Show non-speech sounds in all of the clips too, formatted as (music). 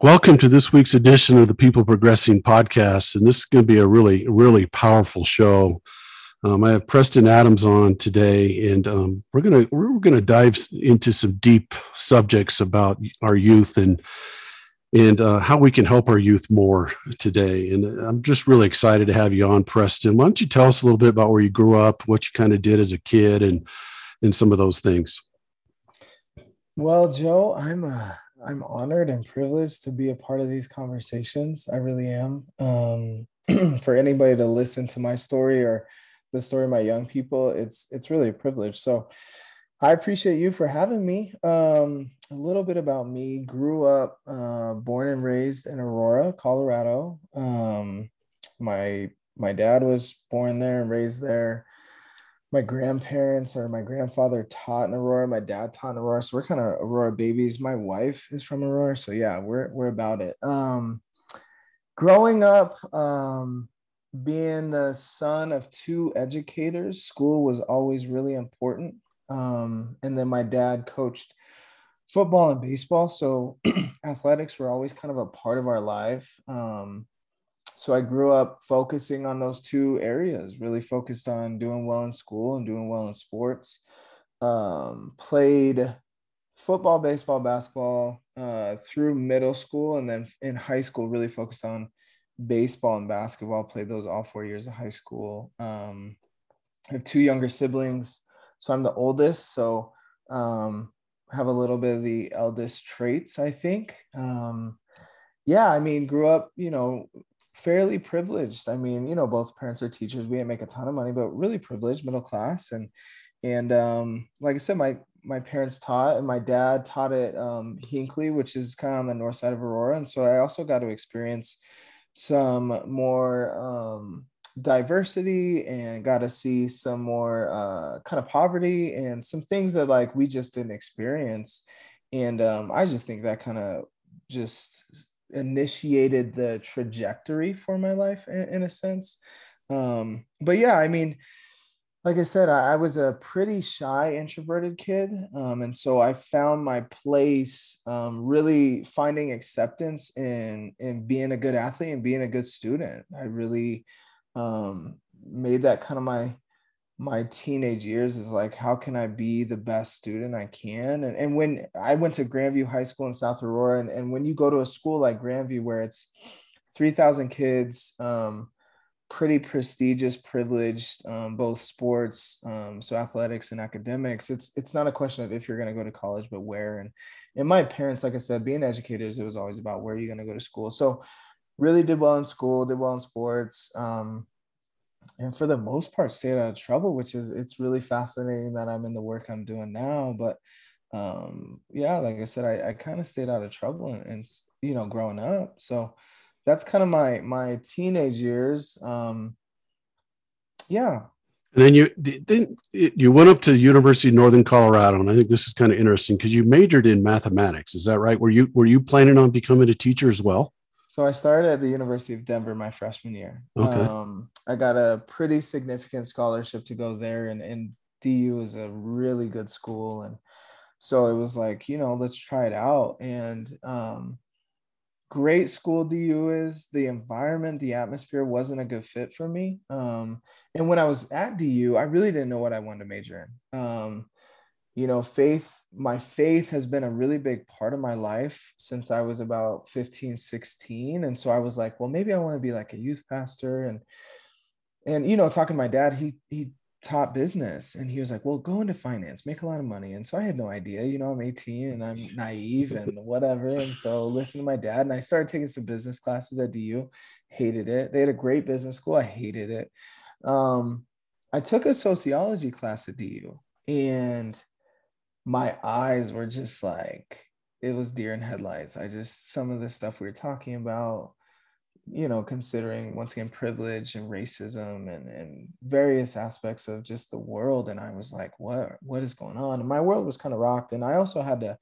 Welcome to this week's edition of the People Progressing podcast. And this is going to be a really, really powerful show. Um, I have Preston Adams on today, and um, we're gonna we're gonna dive into some deep subjects about our youth and and uh, how we can help our youth more today. And I'm just really excited to have you on, Preston. Why don't you tell us a little bit about where you grew up, what you kind of did as a kid, and and some of those things. Well, Joe, I'm a I'm honored and privileged to be a part of these conversations. I really am. Um, (clears throat) for anybody to listen to my story or the story of my young people, it's it's really a privilege. So I appreciate you for having me. Um, a little bit about me: grew up, uh, born and raised in Aurora, Colorado. Um, my my dad was born there and raised there my grandparents or my grandfather taught in Aurora. My dad taught in Aurora. So we're kind of Aurora babies. My wife is from Aurora. So yeah, we're we're about it. Um growing up, um, being the son of two educators, school was always really important. Um, and then my dad coached football and baseball. So (clears throat) athletics were always kind of a part of our life. Um, so I grew up focusing on those two areas, really focused on doing well in school and doing well in sports. Um, played football, baseball, basketball uh, through middle school, and then in high school, really focused on baseball and basketball. Played those all four years of high school. Um, I have two younger siblings, so I'm the oldest. So um, have a little bit of the eldest traits, I think. Um, yeah, I mean, grew up, you know, fairly privileged. I mean, you know, both parents are teachers. We didn't make a ton of money, but really privileged, middle class. And and um, like I said, my my parents taught, and my dad taught at um, Hinkley, which is kind of on the north side of Aurora. And so I also got to experience some more um, diversity and got to see some more uh, kind of poverty and some things that like we just didn't experience. And um, I just think that kind of just initiated the trajectory for my life in, in a sense. Um, but yeah, I mean, like I said, I, I was a pretty shy, introverted kid. Um, and so I found my place um, really finding acceptance in, in being a good athlete and being a good student. I really um, made that kind of my my teenage years is like how can i be the best student i can? And, and when i went to grandview high school in south aurora and, and when you go to a school like grandview where it's 3000 kids um, pretty prestigious privileged um, both sports um, so athletics and academics it's it's not a question of if you're going to go to college but where. And and my parents like i said being educators it was always about where are you're going to go to school. So really did well in school did well in sports um, and for the most part stayed out of trouble which is it's really fascinating that i'm in the work i'm doing now but um yeah like i said i, I kind of stayed out of trouble and, and, you know growing up so that's kind of my my teenage years um yeah and then you then you went up to University of Northern Colorado, and I think this is kind of interesting because you majored in mathematics. Is that right? Were you were you planning on becoming a teacher as well? So I started at the University of Denver my freshman year. Okay. Um, I got a pretty significant scholarship to go there, and, and DU is a really good school. And so it was like, you know, let's try it out. And um, great school DU is. The environment, the atmosphere wasn't a good fit for me. Um, and when I was at DU, I really didn't know what I wanted to major in. Um, you know, faith, my faith has been a really big part of my life since I was about 15, 16. And so I was like, well, maybe I want to be like a youth pastor. And, and, you know, talking to my dad, he, he taught business and he was like, well, go into finance, make a lot of money. And so I had no idea, you know, I'm 18 and I'm naive and (laughs) whatever. And so listen to my dad and I started taking some business classes at DU, hated it. They had a great business school. I hated it. Um, I took a sociology class at DU and my eyes were just like it was deer in headlights. I just some of the stuff we were talking about, you know, considering once again privilege and racism and and various aspects of just the world. And I was like, what what is going on? And my world was kind of rocked. And I also had to,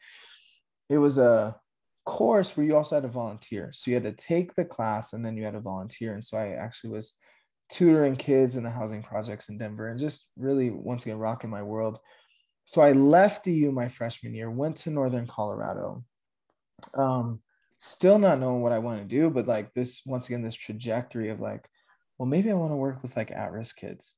it was a course where you also had to volunteer. So you had to take the class and then you had to volunteer. And so I actually was tutoring kids in the housing projects in Denver and just really once again rocking my world so I left DU my freshman year, went to Northern Colorado. Um, still not knowing what I want to do, but like this, once again, this trajectory of like, well, maybe I want to work with like at risk kids.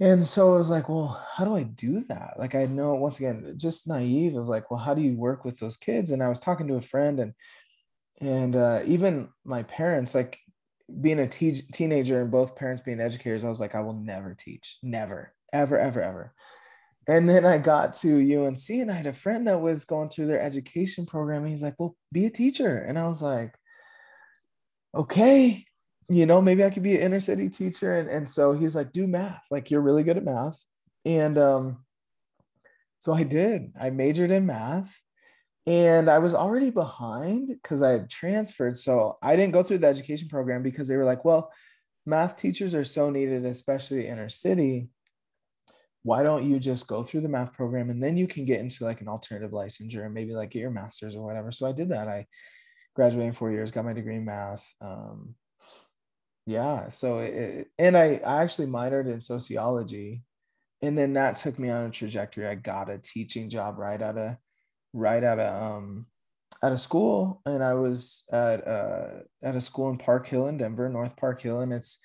And so I was like, well, how do I do that? Like, I know once again, just naive of like, well, how do you work with those kids? And I was talking to a friend and, and uh, even my parents, like being a te- teenager and both parents being educators, I was like, I will never teach, never, ever, ever, ever. And then I got to UNC and I had a friend that was going through their education program. He's like, well, be a teacher. And I was like, okay, you know, maybe I could be an inner city teacher. And, and so he was like, do math. Like you're really good at math. And um, so I did. I majored in math and I was already behind because I had transferred. So I didn't go through the education program because they were like, well, math teachers are so needed, especially inner city why don't you just go through the math program and then you can get into like an alternative licensure and maybe like get your master's or whatever. So i did that. I graduated in four years got my degree in math um, yeah so it, and I, I actually minored in sociology and then that took me on a trajectory. I got a teaching job right out of right out of um at a school and i was at uh at a school in park hill in denver north park hill and it's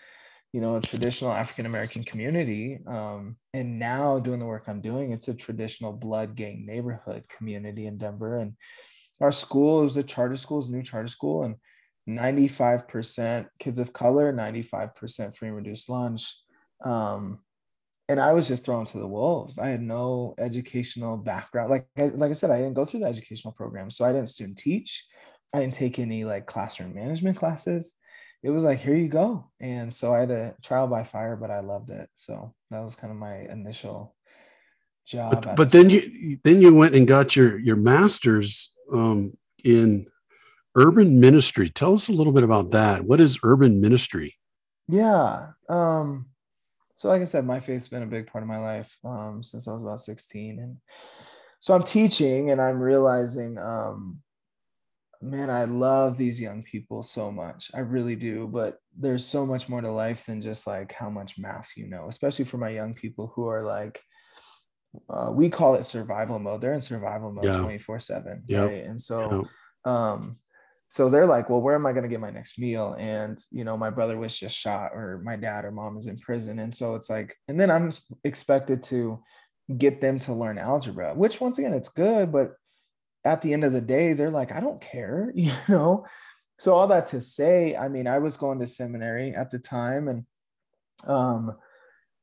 you know a traditional african american community um, and now doing the work i'm doing it's a traditional blood gang neighborhood community in denver and our school was a charter school is new charter school and 95% kids of color 95% free and reduced lunch um, and i was just thrown to the wolves. I had no educational background like like i said i didn't go through the educational program so i didn't student teach. I didn't take any like classroom management classes it was like here you go. And so i had a trial by fire but i loved it. So that was kind of my initial job but, but then you then you went and got your your master's um, in urban ministry. Tell us a little bit about that. What is urban ministry? Yeah um so like i said my faith's been a big part of my life um since i was about 16 and so i'm teaching and i'm realizing um man, I love these young people so much. I really do. But there's so much more to life than just like how much math you know, especially for my young people who are like, uh, we call it survival mode. They're in survival mode 24 seven. Right. And so, yep. um, so they're like, well, where am I going to get my next meal? And, you know, my brother was just shot or my dad or mom is in prison. And so it's like, and then I'm expected to get them to learn algebra, which once again, it's good, but at the end of the day, they're like, I don't care, (laughs) you know? So all that to say, I mean, I was going to seminary at the time and um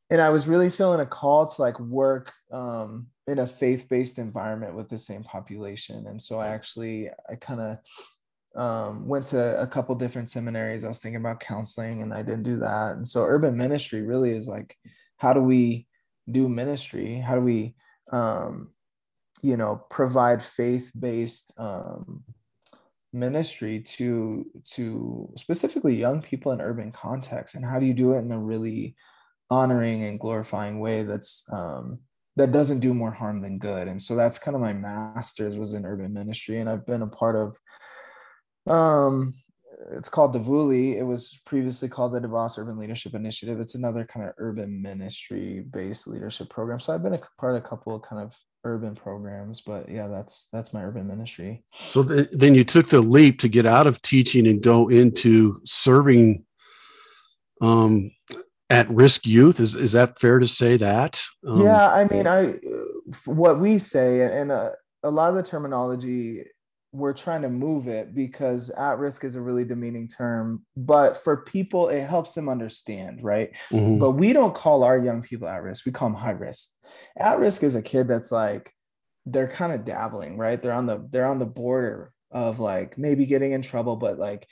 and I was really feeling a call to like work um in a faith-based environment with the same population. And so I actually I kind of um, went to a couple different seminaries. I was thinking about counseling and I didn't do that. And so urban ministry really is like, how do we do ministry? How do we um, you know provide faith-based um, ministry to to specifically young people in urban contexts and how do you do it in a really honoring and glorifying way that's um, that doesn't do more harm than good? And so that's kind of my master's was in urban ministry and i've been a part of um it's called DeVuli. It was previously called the DeVos Urban Leadership Initiative. It's another kind of urban ministry based leadership program. So I've been a part of a couple of kind of urban programs, but yeah, that's that's my urban ministry. So th- then you took the leap to get out of teaching and go into serving um, at risk youth. Is is that fair to say that? Um, yeah, I mean, I what we say and uh, a lot of the terminology we're trying to move it because at risk is a really demeaning term but for people it helps them understand right? Mm-hmm. but we don't call our young people at risk. We call them high risk. At risk is a kid that's like they're kind of dabbling right? They're on the they're on the border of like maybe getting in trouble but like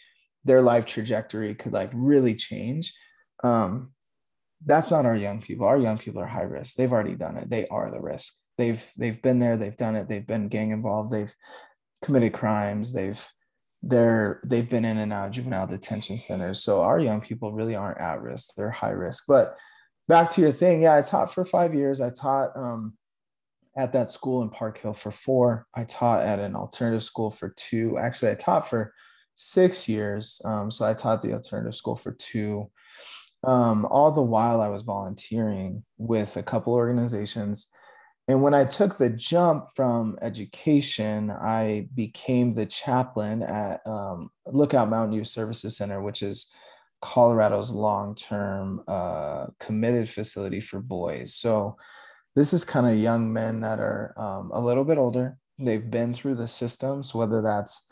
their life trajectory could like really change. Um that's not our young people. Our young people are high risk. They've already done it. They are the risk. They've they've been there. They've done it. They've been gang involved. They've committed crimes. They've they're they've been in and out of juvenile detention centers. So our young people really aren't at risk; they're high risk. But back to your thing, yeah, I taught for five years. I taught um, at that school in Park Hill for four. I taught at an alternative school for two. Actually, I taught for six years. Um, so I taught the alternative school for two. Um, all the while I was volunteering with a couple organizations And when I took the jump from education, I became the chaplain at um, Lookout Mountain Youth Services Center, which is Colorado's long term uh, committed facility for boys. So this is kind of young men that are um, a little bit older. They've been through the systems, whether that's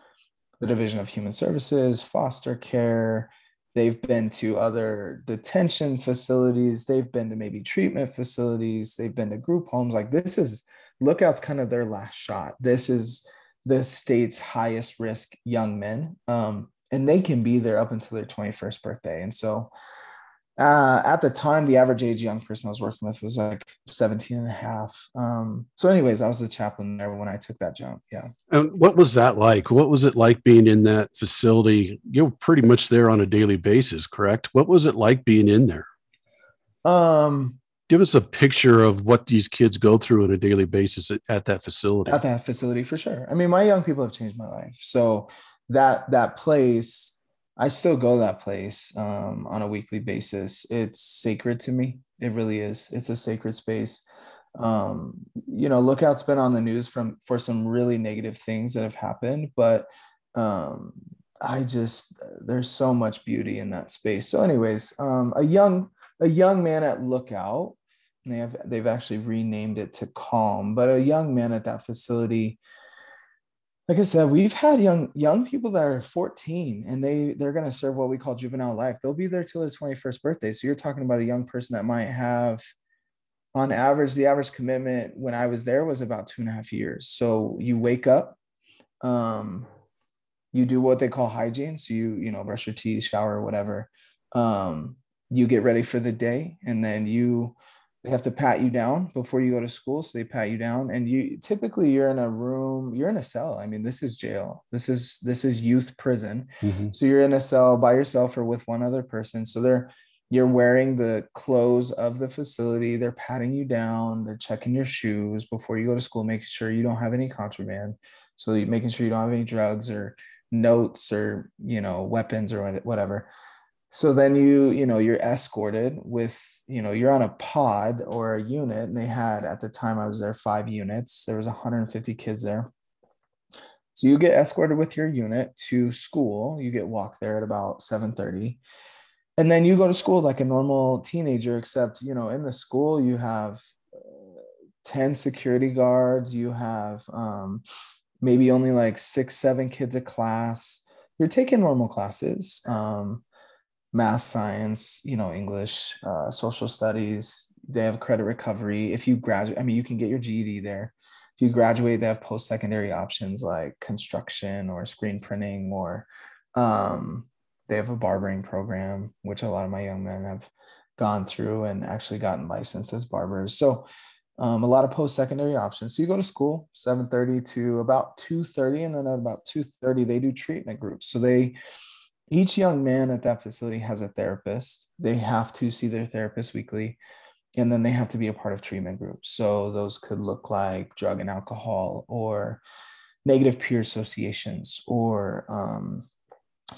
the Division of Human Services, foster care, They've been to other detention facilities. They've been to maybe treatment facilities. They've been to group homes. Like this is Lookout's kind of their last shot. This is the state's highest risk young men. Um, and they can be there up until their 21st birthday. And so uh, at the time, the average age young person I was working with was like 17 and a half. Um, so, anyways, I was the chaplain there when I took that jump. Yeah. And what was that like? What was it like being in that facility? You're pretty much there on a daily basis, correct? What was it like being in there? Um, Give us a picture of what these kids go through on a daily basis at, at that facility. At that facility, for sure. I mean, my young people have changed my life. So, that that place I still go that place um, on a weekly basis. It's sacred to me. It really is. It's a sacred space. Um, you know, Lookout's been on the news from for some really negative things that have happened, but um, I just there's so much beauty in that space. So, anyways, um, a young a young man at Lookout. They have they've actually renamed it to Calm, but a young man at that facility like I said, we've had young young people that are 14 and they they're going to serve what we call juvenile life. They'll be there till their 21st birthday. So you're talking about a young person that might have, on average, the average commitment when I was there was about two and a half years. So you wake up, um, you do what they call hygiene. So you you know brush your teeth, shower, whatever. Um, you get ready for the day, and then you they have to pat you down before you go to school so they pat you down and you typically you're in a room you're in a cell. I mean this is jail. This is this is youth prison. Mm-hmm. so you're in a cell by yourself or with one other person. So they're you're wearing the clothes of the facility. They're patting you down. They're checking your shoes before you go to school making sure you don't have any contraband. So you're making sure you don't have any drugs or notes or you know weapons or whatever. So then you you know you're escorted with you know you're on a pod or a unit and they had at the time i was there five units. There was 150 kids there. So you get escorted with your unit to school. You get walked there at about 7.30 and then you go to school like a normal teenager except you know in the school you have uh, 10 security guards. You have um, maybe only like six seven kids a class. You're taking normal classes um, math science you know english uh, social studies they have credit recovery. If you graduate i mean you can get your ged there. If you graduate they have post-secondary options like construction or screen printing or um, they have a barbering program which a lot of my young men have gone through and actually gotten licensed as barbers. So um, a lot of post-secondary options. So you go to school 7.30 to about 2.30 and then at about 2.30 they do treatment groups. So they each young man at that facility has a therapist. They have to see their therapist weekly, and then they have to be a part of treatment groups. So those could look like drug and alcohol, or negative peer associations, or um,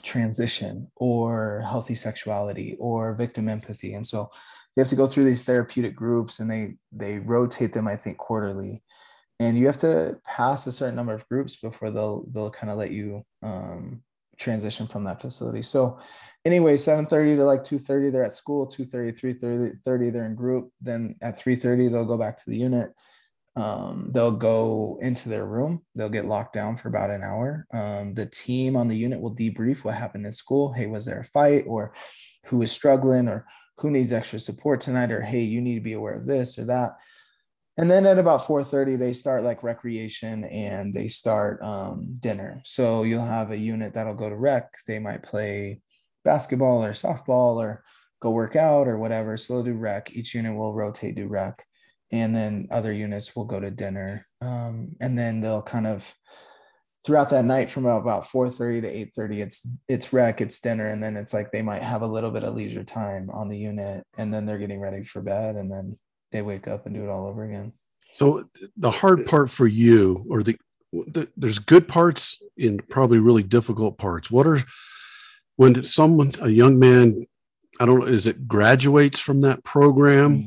transition, or healthy sexuality, or victim empathy. And so they have to go through these therapeutic groups, and they they rotate them, I think, quarterly. And you have to pass a certain number of groups before they'll they'll kind of let you um, transition from that facility. So anyway, 7:30 to like 2:30, they're at school, 2:30, 3:30, they're in group. Then at 3:30, they'll go back to the unit. Um, they'll go into their room. They'll get locked down for about an hour. Um, the team on the unit will debrief what happened in school. Hey, was there a fight, or who is struggling, or who needs extra support tonight, or hey, you need to be aware of this or that and then at about 4.30 they start like recreation and they start um, dinner. So you'll have a unit that'll go to rec. They might play basketball or softball or go work out or whatever. So they'll do rec. Each unit will rotate do rec. And then other units will go to dinner. Um, and then they'll kind of throughout that night from about 4.30 to 8.30 it's it's rec it's dinner. And then it's like they might have a little bit of leisure time on the unit. And then they're getting ready for bed. And then they wake up and do it all over again. So the hard part for you, or the, the there's good parts and probably really difficult parts. What are when someone, a young man, I don't know, is it graduates from that program?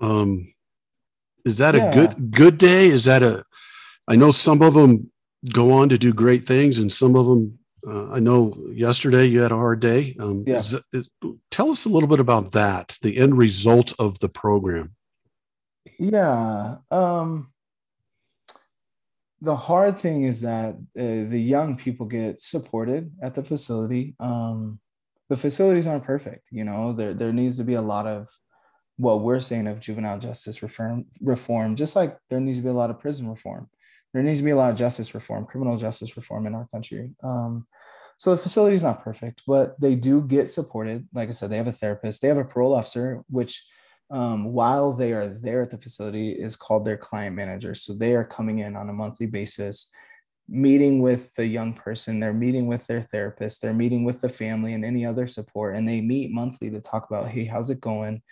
Mm-hmm. Um, is that yeah. a good good day? Is that a? I know some of them go on to do great things, and some of them. Uh, I know yesterday you had a hard day. Um, yeah. Is, is, tell us a little bit about that, the end result of the program. Yeah. Um, the hard thing is that uh, the young people get supported at the facility. Um, the facilities aren't perfect, you know. There there needs to be a lot of what we're saying of juvenile justice reform reform, just like there needs to be a lot of prison reform. There needs to be a lot of justice reform, criminal justice reform in our country. Um, so the facility is not perfect, but they do get supported. Like I said, they have a therapist, they have a parole officer, which um, while they are there at the facility is called their client manager. So they are coming in on a monthly basis, meeting with the young person, they're meeting with their therapist, they're meeting with the family and any other support, and they meet monthly to talk about, hey, how's it going?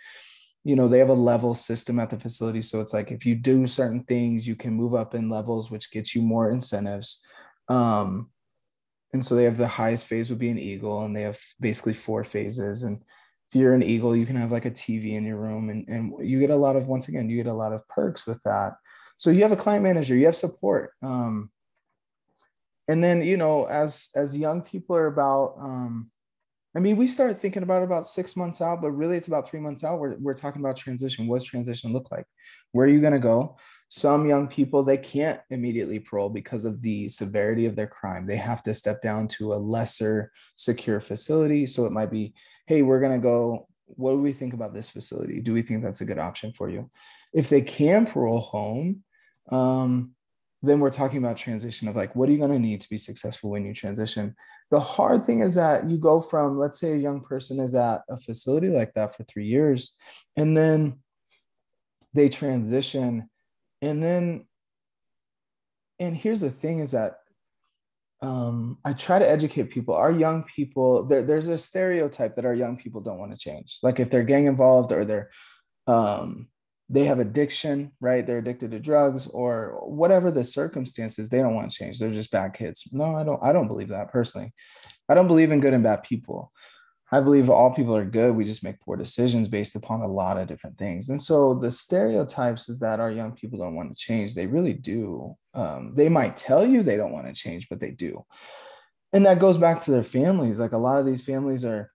You know, they have a level system at the facility. So it's like if you do certain things, you can move up in levels, which gets you more incentives. Um, and so they have the highest phase would be an eagle, and they have basically four phases. And if you're an eagle you can have like a tv in your room and, and you get a lot of once again you get a lot of perks with that. So you have a client manager you have support um, and then you know as as young people are about um, i mean we start thinking about about six months out but really it's about three months out we're, we're talking about transition. What's transition look like? Where are you going to go some young people they can't immediately parole because of the severity of their crime they have to step down to a lesser secure facility so it might be hey, we're going to go. What do we think about this facility? Do we think that's a good option for you? If they can parole home, um, then we're talking about transition of like, what are you going to need to be successful when you transition? The hard thing is that you go from, let's say, a young person is at a facility like that for three years, and then they transition. And then, and here's the thing is that um, I try to educate people. Our young people, there, there's a stereotype that our young people don't want to change. Like if they're gang involved or they're um, they have addiction, right? They're addicted to drugs or whatever the circumstances, they don't want to change. They're just bad kids. No, I don't. I don't believe that personally. I don't believe in good and bad people. I believe all people are good. We just make poor decisions based upon a lot of different things. And so the stereotypes is that our young people don't want to change. They really do. Um, they might tell you they don't want to change, but they do. And that goes back to their families. Like a lot of these families are,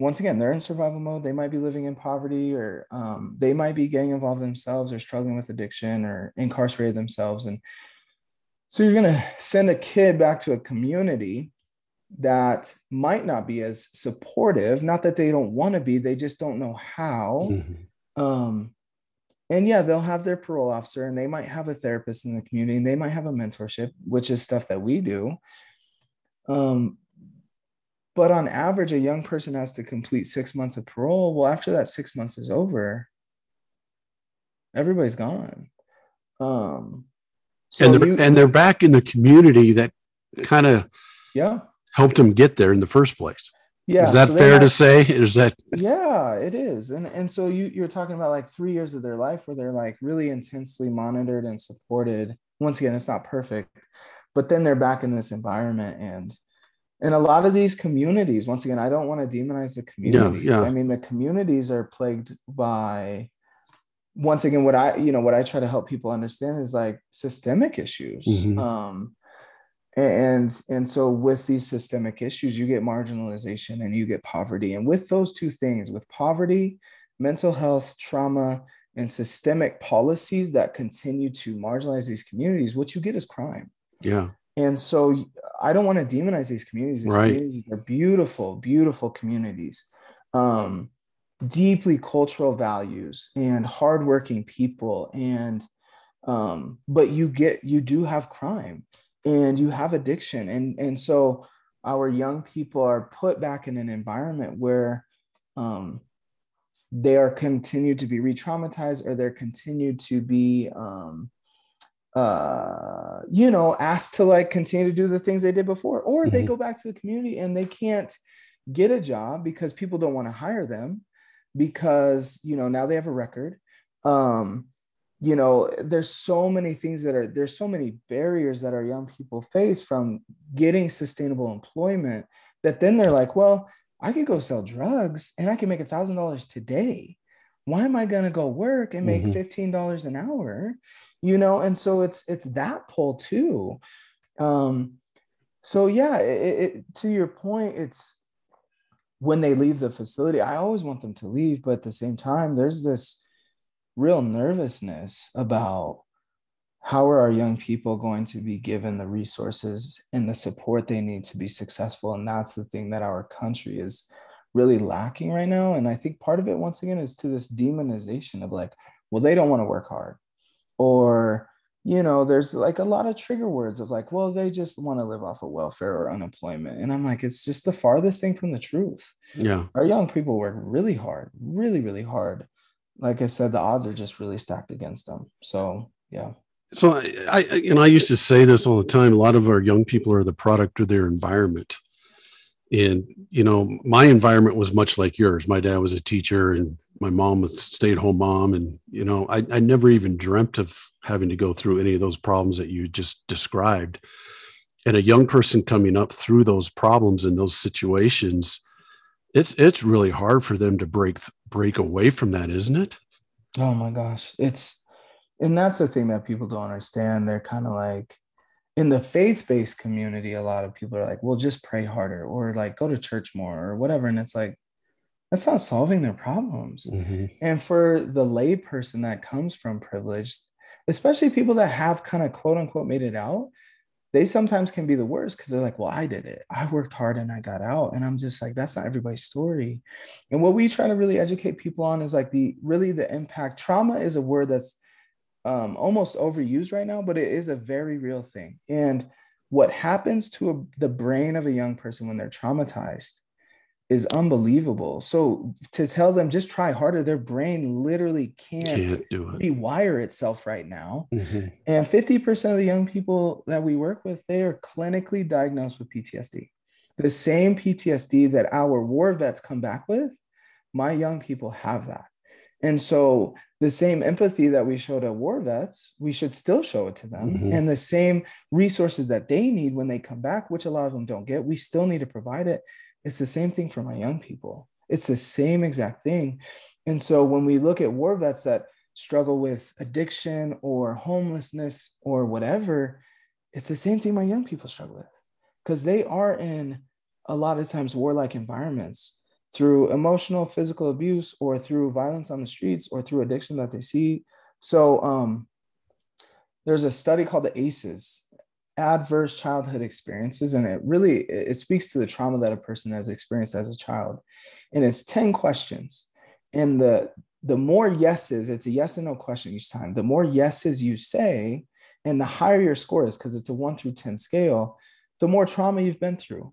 once again, they're in survival mode. They might be living in poverty or um, they might be gang involved themselves or struggling with addiction or incarcerated themselves. And so you're going to send a kid back to a community that might not be as supportive not that they don't want to be they just don't know how. Mm-hmm. um, and yeah they'll have their parole officer and they might have a therapist in the community and they might have a mentorship which is stuff that we do. Um, but on average a young person has to complete six months of parole. Well after that six months is over everybody's gone. Um, so and they're, you, and they're back in the community that kind of yeah helped him get there in the first place. Yeah. Is that so fair have, to say? (laughs) Is that Yeah, it is. And and so you you're talking about like 3 years of their life where they're like really intensely monitored and supported. Once again, it's not perfect, but then they're back in this environment and and a lot of these communities, once again, I don't want to demonize the communities. Yeah, yeah. I mean, the communities are plagued by once again what I, you know, what I try to help people understand is like systemic issues. Mm-hmm. Um and and so with these systemic issues you get marginalization and you get poverty. And with those two things with poverty mental health trauma and systemic policies that continue to marginalize these communities what you get is crime. Yeah. And so i don't want to demonize these communities. These right. communities are beautiful beautiful communities. Um, deeply cultural values and hardworking people and um, but you get you do have crime and you have addiction and and so our young people are put back in an environment where um, they are continued to be re-traumatized or they're continued to be um, uh, you know asked to like continue to do the things they did before or they mm-hmm. go back to the community and they can't get a job because people don't want to hire them because you know now they have a record um, you know there's so many things that are there's so many barriers that our young people face from getting sustainable employment that then they're like well i could go sell drugs and i can make a thousand dollars today why am I going to go work and make mm-hmm. $15 an hour? You know, and so it's it's that pull too. Um, so yeah, it, it, to your point, it's when they leave the facility, I always want them to leave, but at the same time, there's this real nervousness about how are our young people going to be given the resources and the support they need to be successful? And that's the thing that our country is really lacking right now. And i think part of it once again is to this demonization of like well they don't want to work hard. Or you know there's like a lot of trigger words of like well they just want to live off of welfare or unemployment. And i'm like it's just the farthest thing from the truth. Yeah. Our young people work really hard really really hard like I said, the odds are just really stacked against them. So yeah. So I, I you know, I used to say this all the time. A lot of our young people are the product of their environment. And you know, my environment was much like yours. My dad was a teacher, and my mom was a stay-at-home mom. And you know, I, I never even dreamt of having to go through any of those problems that you just described. And a young person coming up through those problems in those situations, it's it's really hard for them to break break away from that isn't it? Oh my gosh. It's and that's the thing that people don't understand. They're kind of like in the faith-based community a lot of people are like well just pray harder or like go to church more or whatever. And it's like that's not solving their problems. Mm-hmm. and for the lay person that comes from privilege especially people that have kind of quote unquote made it out they sometimes can be the worst because they're like, well, I did it. I worked hard and I got out. And I'm just like, that's not everybody's story. And what we try to really educate people on is like the really the impact. Trauma is a word that's um, almost overused right now, but it is a very real thing. And what happens to a, the brain of a young person when they're traumatized is unbelievable. So to tell them just try harder, their brain literally can't, can't do it. rewire itself right now. Mm-hmm. And 50% of the young people that we work with, they are clinically diagnosed with PTSD. The same PTSD that our war vets come back with, my young people have that. And so the same empathy that we show to war vets, we should still show it to them. Mm-hmm. And the same resources that they need when they come back, which a lot of them don't get, we still need to provide it. It's the same thing for my young people. It's the same exact thing. And so when we look at war vets that struggle with addiction or homelessness or whatever, it's the same thing my young people struggle with because they are in a lot of times warlike environments through emotional, physical abuse or through violence on the streets or through addiction that they see. So um, there's a study called the ACEs, adverse childhood experiences and it really it speaks to the trauma that a person has experienced as a child. And it's 10 questions. And the the more yeses it's a yes and no question each time. The more yeses you say and the higher your score is because it's a 1 through 10 scale the more trauma you've been through.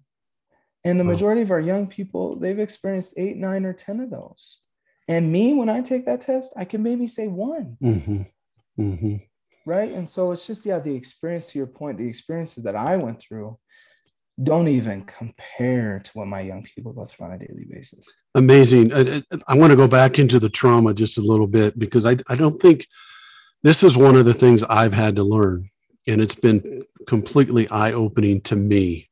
And the majority of our young people they've experienced 8 9 or 10 of those. And me when i take that test i can maybe say one. Mm-hmm. Mm-hmm right? And so it's just yeah the experience to your point the experiences that i went through don't even compare to what my young people go through on a daily basis. Amazing. I, I want to go back into the trauma just a little bit because I, I don't think this is one of the things i've had to learn and it's been completely eye-opening to me.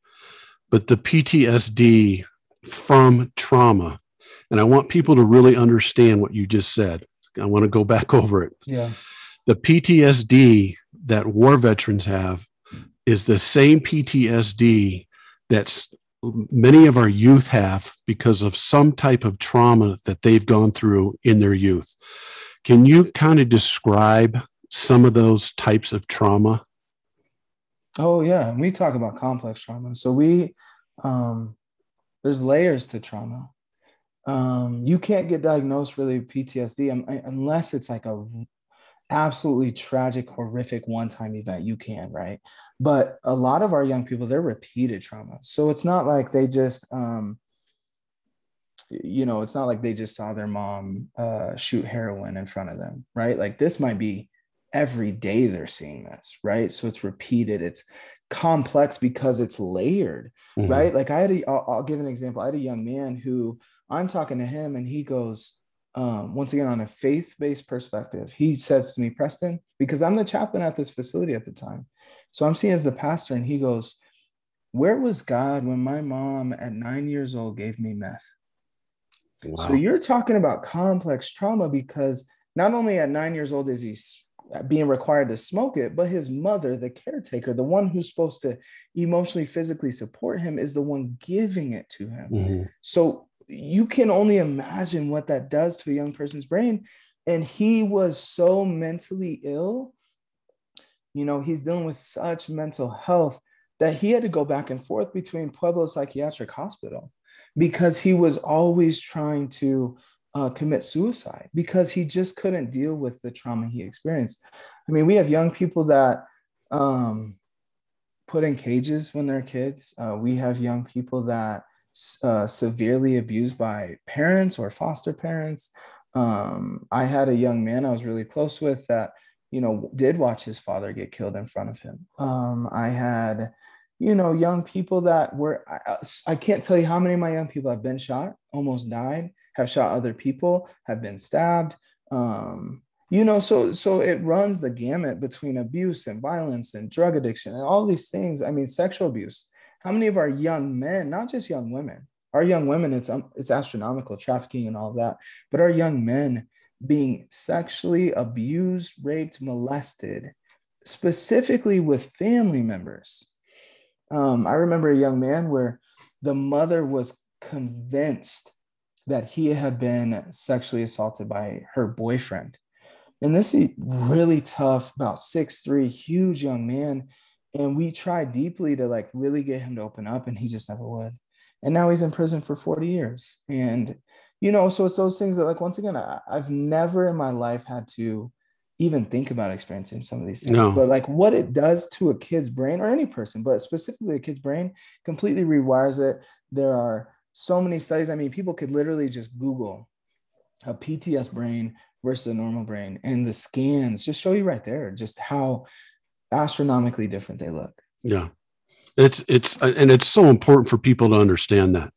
But the ptsd from trauma and i want people to really understand what you just said. I want to go back (laughs) over it. Yeah the PTSD that war veterans have is the same PTSD that many of our youth have because of some type of trauma that they've gone through in their youth. Can you kind of describe some of those types of trauma? Oh yeah, we talk about complex trauma. So we um, there's layers to trauma. Um, you can't get diagnosed really PTSD unless it's like a absolutely tragic, horrific one time event, you can, right? But a lot of our young people, they're repeated trauma. So it's not like they just, um, you know, it's not like they just saw their mom uh, shoot heroin in front of them, right? Like this might be every day they're seeing this, right? So it's repeated, it's complex because it's layered, mm-hmm. right? Like I had a, I'll, I'll give an example. I had a young man who I'm talking to him and he goes, um, once again on a faith-based perspective he says to me preston because i'm the chaplain at this facility at the time so i'm seen as the pastor and he goes where was god when my mom at nine years old gave me meth Wow. So you're talking about complex trauma because not only at nine years old is he being required to smoke it, but his mother, the caretaker, the one who's supposed to emotionally, physically support him, is the one giving it to him. Mm-hmm. So you can only imagine what that does to a young person's brain. And he was so mentally ill. You know, he's dealing with such mental health that he had to go back and forth between Pueblo Psychiatric Hospital because he was always trying to uh, commit suicide because he just couldn't deal with the trauma he experienced. I mean, we have young people that um, put in cages when they're kids. Uh, we have young people that uh, severely abused by parents or foster parents. Um, I had a young man I was really close with that, you know, did watch his father get killed in front of him. Um, I had, you know, young people that were, I, I can't tell you how many of my young people have been shot, almost died have shot other people, have been stabbed. Um, you know, so so it runs the gamut between abuse and violence and drug addiction and all these things. I mean, sexual abuse. How many of our young men, not just young women, our young women, it's um, it's astronomical, trafficking and all that, but our young men being sexually abused, raped, molested, specifically with family members. Um, I remember a young man where the mother was convinced that he had been sexually assaulted by her boyfriend. And this is really tough, about six three, huge young man. And we tried deeply to like really get him to open up, and he just never would. And now he's in prison for 40 years. And, you know, so it's those things that, like, once again, I, have never in my life had to even think about experiencing some of these things. No. But like what it does to a kid's brain or any person, but specifically a kid's brain, completely rewires it. There are so many studies. I mean, people could literally just Google a PTS brain versus a normal brain, and the scans just show you right there just how astronomically different they look. Yeah, it's it's and it's so important for people to understand that.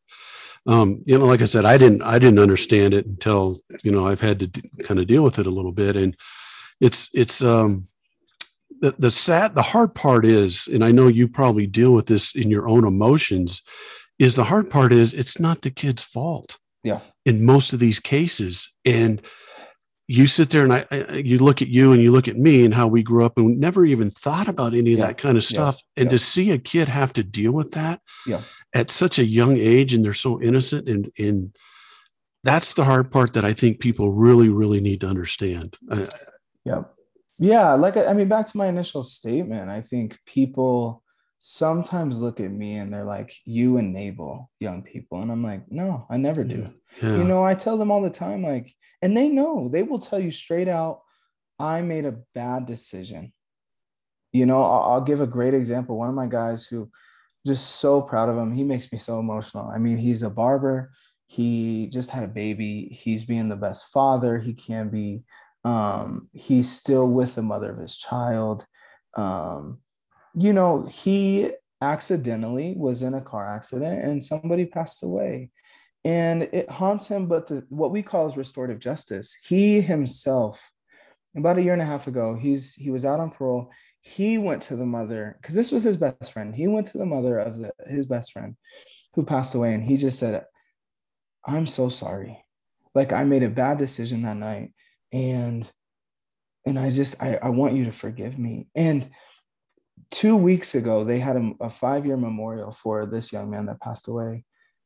Um, you know, like I said, I didn't I didn't understand it until you know I've had to d- kind of deal with it a little bit, and it's it's um the the sad the hard part is, and I know you probably deal with this in your own emotions is the hard part is it's not the kid's fault. Yeah. In most of these cases. And you sit there and I, I, you look at you and you look at me and how we grew up and never even thought about any of yeah. that kind of stuff. Yeah. And yeah. to see a kid have to deal with that at such a young age and they're so innocent and, and that's the hard part that I think people really, really need to understand. Yeah. Yeah. Like, I mean, back to my initial statement, I think people, sometimes look at me and they're like, you enable young people. And I'm like, no, I never do. Yeah. You know, I tell them all the time, like, and they know, they will tell you straight out, I made a bad decision. You know, I'll, I'll give a great example. One of my guys who just so proud of him, he makes me so emotional. I mean, he's a barber. He just had a baby. He's being the best father he can be. Um, he's still with the mother of his child. Um, you know, he accidentally was in a car accident and somebody passed away. And it haunts him, but the, what we call is restorative justice. He himself, about a year and a half ago, he's he was out on parole. He went to the mother because this was his best friend. He went to the mother of the, his best friend who passed away, and he just said, "I'm so sorry. Like I made a bad decision that night, and and I just I, I want you to forgive me." And two weeks ago, they had a, a five year memorial for this young man that passed away.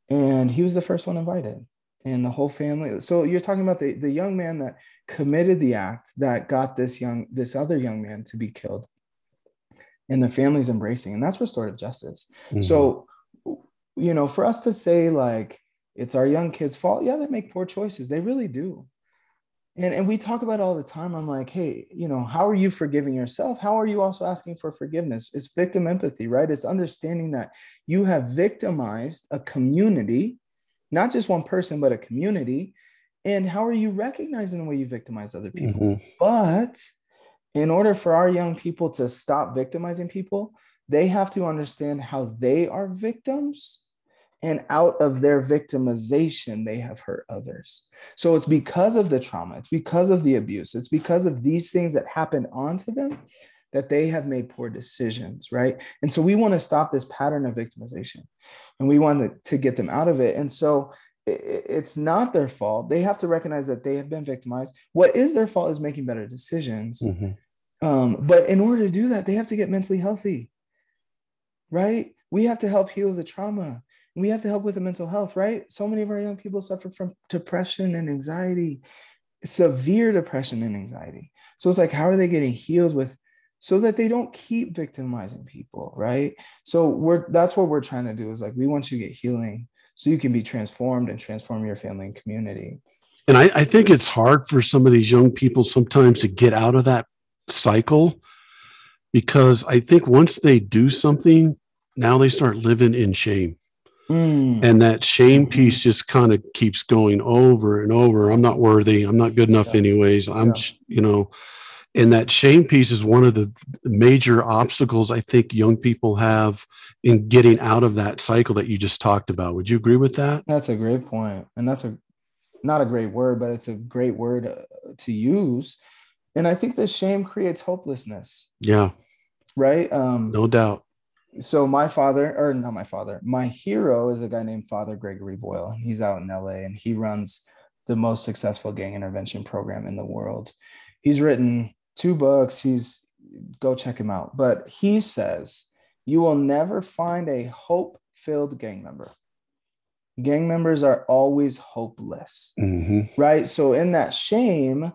And he was the first one invited, and the whole family. So you're talking about the, the young man that committed the act that got this young, this other young man to be killed. And the family's embracing, and that's restorative justice. Mm-hmm. So, you know, for us to say like it's our young kids' fault, yeah, they make poor choices. They really do and and we talk about all the time. I'm like hey you know how are you forgiving yourself? How are you also asking for forgiveness? It's victim empathy right? It's understanding that you have victimized a community not just one person but a community. And how are you recognizing the way you victimize other people? Mm-hmm. but in order for our young people to stop victimizing people they have to understand how they are victims and out of their victimization, they have hurt others. So it's because of the trauma, it's because of the abuse, it's because of these things that happened onto them that they have made poor decisions, right? And so we want to stop this pattern of victimization and we want to, to get them out of it. And so it's not their fault. They have to recognize that they have been victimized. What is their fault is making better decisions. Mm-hmm. Um, but in order to do that, they have to get mentally healthy, right? We have to help heal the trauma. We have to help with the mental health, right? So many of our young people suffer from depression and anxiety, severe depression and anxiety. So it's like, how are they getting healed with so that they don't keep victimizing people, right? So we're that's what we're trying to do is like we want you to get healing so you can be transformed and transform your family and community. And I, I think it's hard for some of these young people sometimes to get out of that cycle because I think once they do something, now they start living in shame. Mm. And that shame piece just kind of keeps going over and over. I'm not worthy. I'm not good enough, yeah. anyways. I'm, yeah. you know, and that shame piece is one of the major obstacles I think young people have in getting out of that cycle that you just talked about. Would you agree with that? That's a great point. And that's a not a great word, but it's a great word uh, to use. And I think that shame creates hopelessness. Yeah. Right? Um no doubt. So my father, or not my father, my hero is a guy named Father Gregory Boyle. He's out in LA and he runs the most successful gang intervention program in the world. He's written two books. He's go check him out. But he says you will never find a hope filled gang member. Gang members are always hopeless, mm-hmm. right? So, in that shame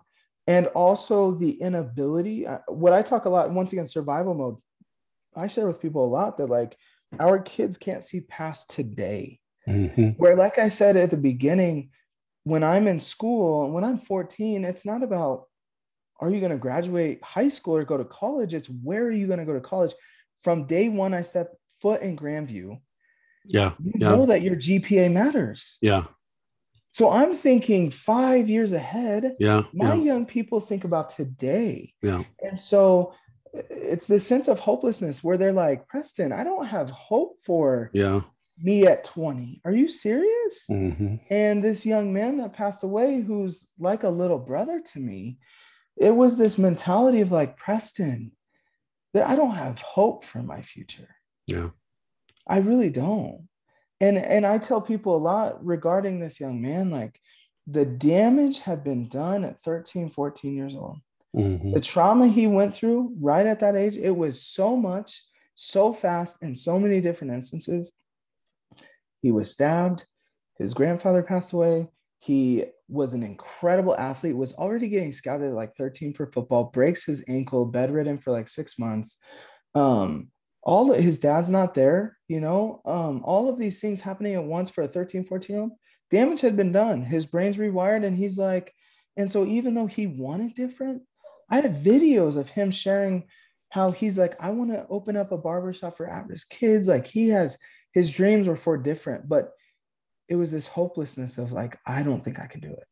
and also the inability, uh, what I talk a lot, once again, survival mode, I share with people a lot that like our kids can't see past today. Mm-hmm. Where, like I said at the beginning, when I'm in school, when I'm 14, it's not about are you going to graduate high school or go to college? It's where are you going to go to college? From day one, I step foot in Grandview. Yeah. You yeah. know that your GPA matters. Yeah. So I'm thinking five years ahead. Yeah. My yeah. young people think about today. Yeah. And so it's this sense of hopelessness where they're like, Preston, I don't have hope for yeah. me at 20. Are you serious? Mm-hmm. And this young man that passed away, who's like a little brother to me, it was this mentality of like Preston, that I don't have hope for my future. Yeah. I really don't. And and I tell people a lot regarding this young man, like the damage had been done at 13, 14 years old. Mm-hmm. The trauma he went through right at that age, it was so much, so fast, in so many different instances. He was stabbed, his grandfather passed away, he was an incredible athlete, was already getting scouted at like 13 for football, breaks his ankle, bedridden for like six months. Um, all his dad's not there, you know, um, all of these things happening at once for a 13, 14 year old, damage had been done. His brain's rewired, and he's like, and so even though he wanted different, I have videos of him sharing how he's like, I want to open up a barbershop for at-risk kids. Like he has his dreams were for different, but it was this hopelessness of like, I don't think I can do it.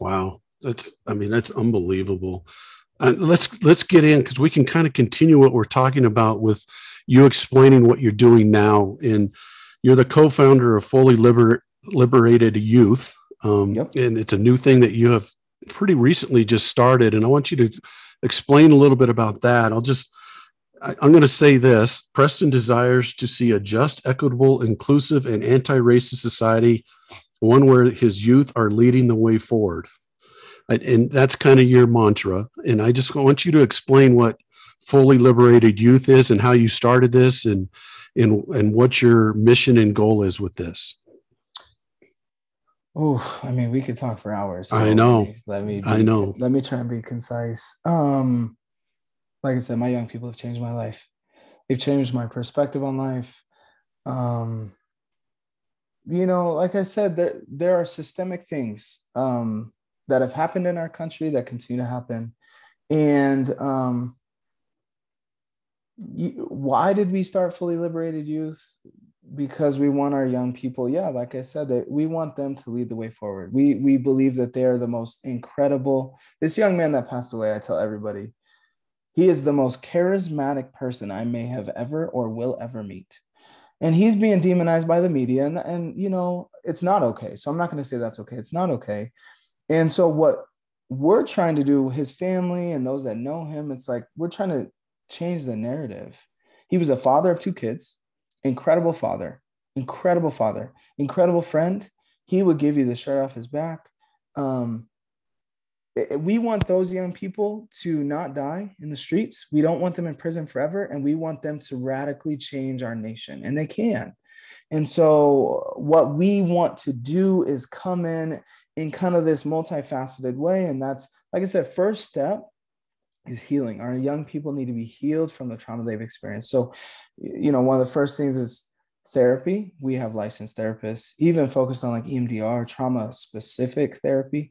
Wow. That's, I mean, that's unbelievable. Uh, let's let's get in because we can kind of continue what we're talking about with you explaining what you're doing now. And you're the co-founder of Fully Liber- Liberated Youth, um, yep. and it's a new thing that you have pretty recently just started. And I want you to explain a little bit about that. I'll just I, am going to say this Preston desires to see a just, equitable, inclusive, and anti racist society, one where his youth are leading the way forward. And that's kind of your mantra. And I just want you to explain what fully liberated youth is and how you started this and, and, and what your mission and goal is with this. Oh, I mean, we could talk for hours. So I know. Let me. Be, I know. Let me try and be concise. Um, like I said, my young people have changed my life. They've changed my perspective on life. Um, you know, like I said, there there are systemic things um, that have happened in our country that continue to happen, and um, you, why did we start fully liberated youth? Because we want our young people, yeah, like I said, that we want them to lead the way forward. We we believe that they are the most incredible. This young man that passed away, I tell everybody, he is the most charismatic person I may have ever or will ever meet. And he's being demonized by the media. And, and you know, it's not okay. So I'm not going to say that's okay. It's not okay. And so what we're trying to do, his family and those that know him, it's like we're trying to change the narrative. He was a father of two kids, incredible father, incredible father, incredible friend, he would give you the shirt off his back. Um, we want those young people to not die in the streets. We don't want them in prison forever, and we want them to radically change our nation, and they can. And so, what we want to do is come in in kind of this multifaceted way. And that's, like I said, first step is healing. Our young people need to be healed from the trauma they've experienced. So, you know, one of the first things is therapy. We have licensed therapists, even focused on like EMDR, trauma specific therapy.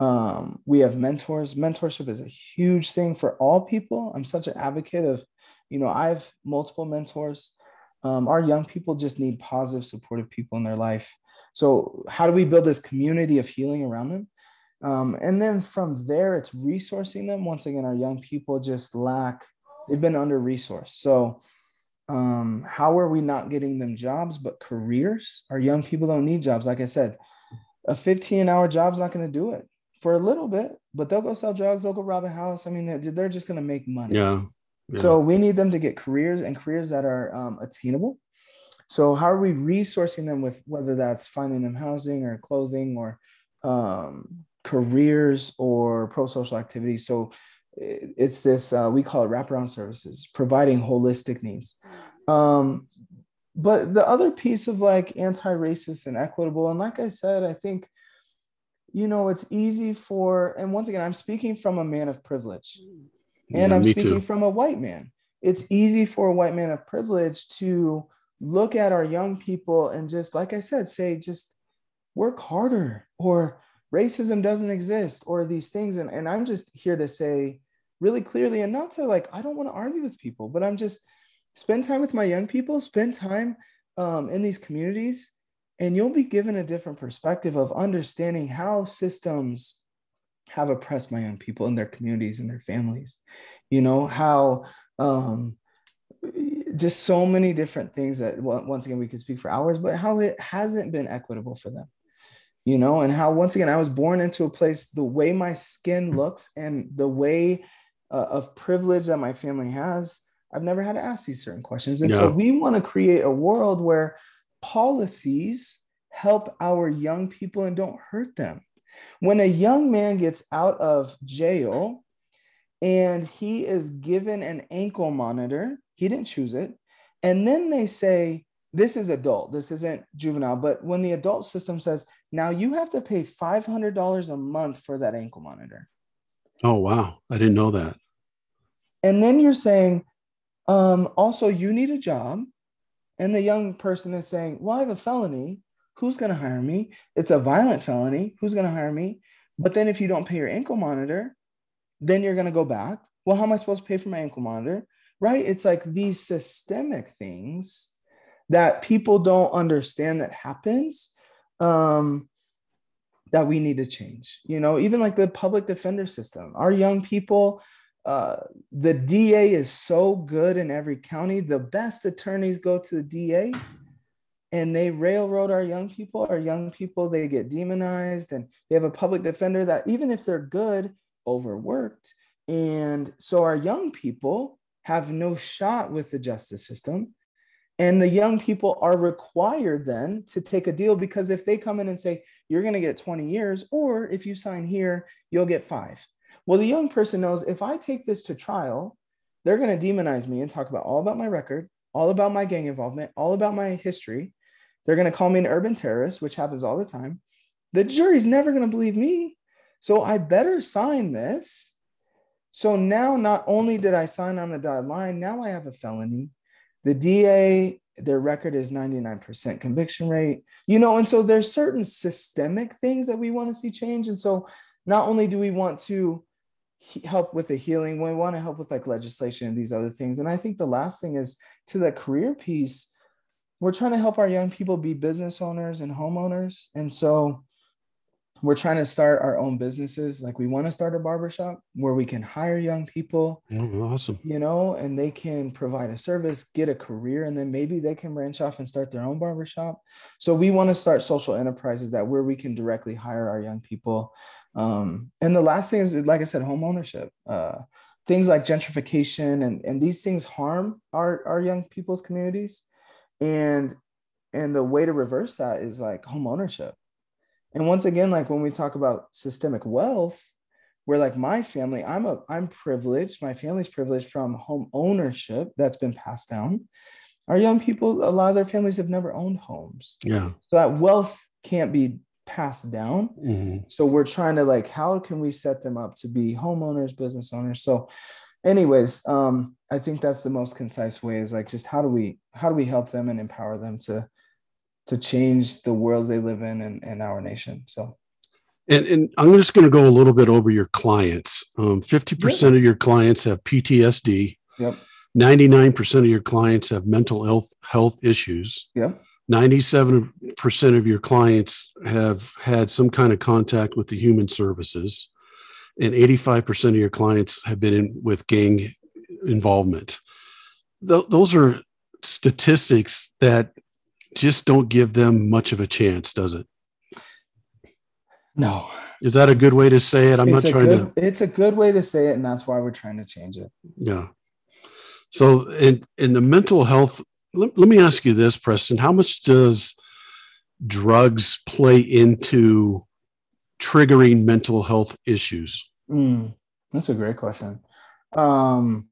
Um, we have mentors. Mentorship is a huge thing for all people. I'm such an advocate of, you know, I have multiple mentors. Um, our young people just need positive, supportive people in their life. So, how do we build this community of healing around them? Um, and then from there, it's resourcing them. Once again, our young people just lack, they've been under resourced. So, um, how are we not getting them jobs, but careers? Our young people don't need jobs. Like I said, a 15 hour job's not going to do it for a little bit, but they'll go sell drugs, they'll go rob a house. I mean, they're, they're just going to make money. Yeah. yeah. So we need them to get careers and careers that are um, attainable. So how are we resourcing them with whether that's finding them housing or clothing or um, careers or pro-social activities? So it's this uh, we call it wraparound services, providing holistic needs. Um, but the other piece of like anti-racist and equitable, and like I said, I think you know, it's easy for, and once again, I'm speaking from a man of privilege and yeah, I'm speaking too. from a white man. It's easy for a white man of privilege to look at our young people and just, like I said, say, just work harder or racism doesn't exist or these things. And, and I'm just here to say really clearly, and not to like, I don't want to argue with people, but I'm just spend time with my young people, spend time um, in these communities and you'll be given a different perspective of understanding how systems have oppressed my young people in their communities and their families you know how um, just so many different things that once again we could speak for hours but how it hasn't been equitable for them you know and how once again i was born into a place the way my skin looks and the way uh, of privilege that my family has i've never had to ask these certain questions and yeah. so we want to create a world where policies help our young people and don't hurt them. When a young man gets out of jail and he is given an ankle monitor, he didn't choose it. And then they say, this is adult, this isn't juvenile. But when the adult system says, now you have to pay $500 a month for that ankle monitor. Oh, wow. I didn't know that. And then you're saying, um, also, you need a job and the young person is saying, Well, I have a felony. Who's going to hire me? It's a violent felony. Who's going to hire me? But then if you don't pay your ankle monitor, then you're going to go back. Well, how am I supposed to pay for my ankle monitor? Right? It's like these systemic things that people don't understand that happens um, that we need to change. You know, even like the public defender system, our young people uh, the DA is so good in every county. The best attorneys go to the DA and they railroad our young people. Our young people, they get demonized and they have a public defender that, even if they're good, overworked. And so our young people have no shot with the justice system. And the young people are required then to take a deal because if they come in and say, you're going to get 20 years, or if you sign here, you'll get five well, the young person knows if I take this to trial, they're going to demonize me and talk about all about my record, all about my gang involvement, all about my history. They're going to call me an urban terrorist, which happens all the time. The jury's never going to believe me. So I better sign this. So now, not only did I sign on the dotted line, now I have a felony. The DA, their record is 99% conviction rate, you know, and so there's certain systemic things that we want to see change. And so not only do we want to help with the healing we want to help with like legislation and these other things and i think the last thing is to the career piece we're trying to help our young people be business owners and homeowners and so we're trying to start our own businesses like we want to start a barbershop where we can hire young people oh, awesome you know and they can provide a service get a career and then maybe they can branch off and start their own barbershop so we want to start social enterprises that where we can directly hire our young people um, and the last thing is, like I said, home ownership. Uh, things like gentrification and, and these things harm our, our young people's communities. And and the way to reverse that is like home ownership. And once again, like when we talk about systemic wealth, where like my family, I'm a I'm privileged, my family's privileged from home ownership that's been passed down. Our young people, a lot of their families have never owned homes. Yeah. So that wealth can't be passed down. Mm-hmm. So we're trying to like, how can we set them up to be homeowners, business owners? So, anyways, um, I think that's the most concise way is like just how do we how do we help them and empower them to to change the worlds they live in and, and our nation. So and, and I'm just going to go a little bit over your clients. Um, 50% of your clients have PTSD. Yep. 99% of your clients have mental health health issues. Yep. 97% of your clients have had some kind of contact with the human services and 85% of your clients have been in with gang involvement Th- those are statistics that just don't give them much of a chance does it? No. Is that a good way to say it? I'm it's not trying good, to it's a good way to say it and that's why we're trying to change it. Yeah. So in in the mental health let, let me ask you this preston. How much does drugs play into triggering mental health issues? Mm, that's a great question. Um,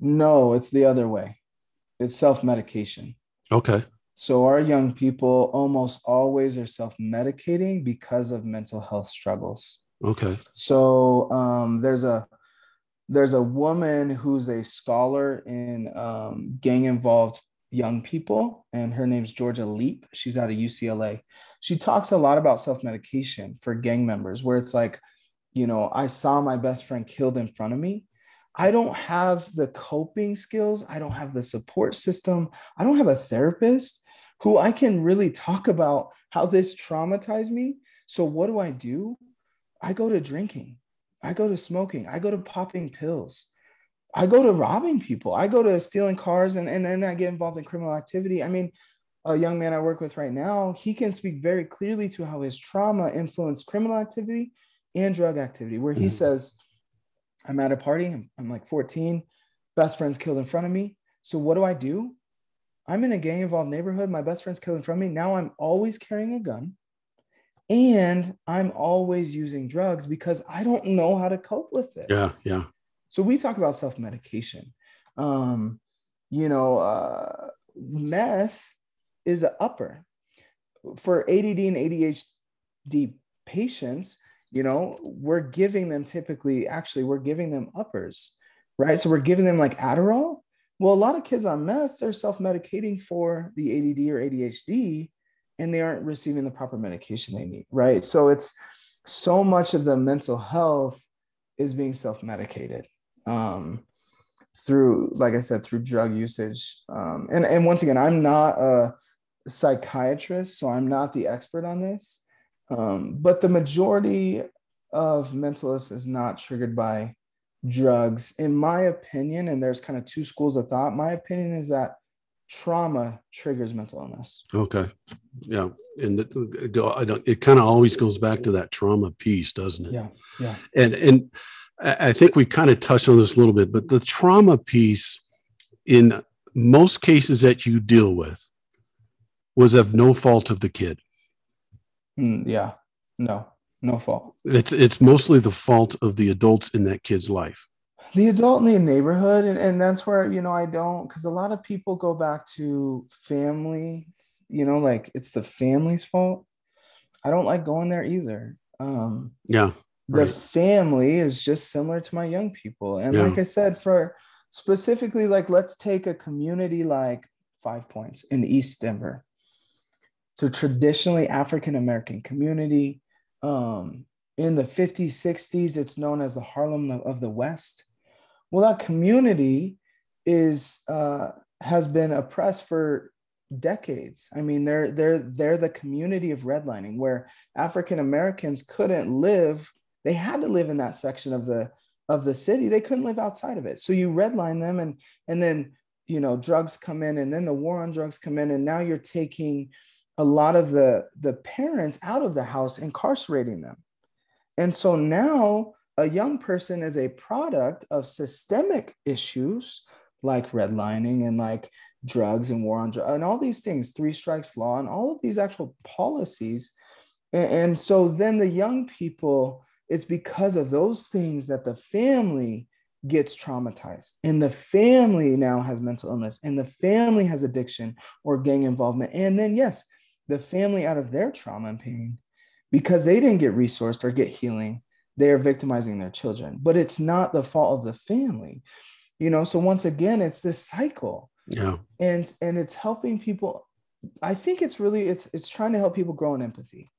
no, it's the other way. It's self medication. okay So our young people almost always are self medicating because of mental health struggles. okay So um, there's a there's a woman who's a scholar in um, gang involved young people, and her name's Jorja Leap. She's out of UCLA. She talks a lot about self medication for gang members, where it's like, you know, I saw my best friend killed in front of me. I don't have the coping skills. I don't have the support system. I don't have a therapist who I can really talk about how this traumatized me. So, what do I do? I go to drinking. I go to smoking. I go to popping pills. I go to robbing people. I go to stealing cars and, and then I get involved in criminal activity. I mean, a young man I work with right now, he can speak very clearly to how his trauma influenced criminal activity and drug activity, where he Mhm. says, I'm at a party, I'm, I'm like 14, best friend's killed in front of me. So what do I do? I'm in a gang involved neighborhood. My best friend's killed from me. Now I'm always carrying a gun and I'm always using drugs because I don't know how to cope with it. yeah yeah So we talk about self medication. Um, you know, uh, meth is an upper for ADD and ADHD patients. You know, we're giving them typically, actually, we're giving them uppers, right? So we're giving them like Adderall. Well, a lot of kids on meth, they're self medicating for the ADD or ADHD, and they aren't receiving the proper medication they need, right? So it's so much of the mental health is being self medicated um, through, like I said, through drug usage. Um, and, and once again, I'm not a psychiatrist, so I'm not the expert on this. Um, but the majority of mental illness is not triggered by drugs, in my opinion. And there's kind of two schools of thought. My opinion is that trauma triggers mental illness. okay yeah and the, go i don't it kind of always goes back to that trauma piece doesn't it Yeah, yeah. and and I think we kind of touched on this a little bit, but the trauma piece in most cases that you deal with was of no fault of the kid. Mm, yeah, no, no fault. It's it's mostly the fault of the adults in that kid's life. the adult in the neighborhood and, and that's where you know i don't because a lot of people go back to family you know like it's the family's fault i don't like going there either um Yeah, the Right. family is just similar to my young people and Yeah. like i said for specifically like let's take a community like five points in east denver So traditionally african american community um in the 50s 60s it's known as the harlem of- the west. Well that community is uh has been oppressed for decades. I mean they're they're they're the community of redlining where african americans couldn't live. They had to live in that section of the of the city. They couldn't live outside of it. So you redline them and and then you know drugs come in and then the war on drugs come in and now you're taking a lot of the the parents out of the house incarcerating them. And so now a young person is a product of systemic issues like redlining and like drugs and war on drugs and all these things, three strikes law, and all of these actual policies. And, and so then the young people, it's because of those things that the family gets traumatized. And the family now has mental illness and the family has addiction or gang involvement. And then yes the family out of their trauma and pain because they didn't get resourced or get healing. They are victimizing their children but it's not the fault of the family. You know so once again it's this cycle. Yeah. And and it's helping people. I think it's really it's it's trying to help people grow in empathy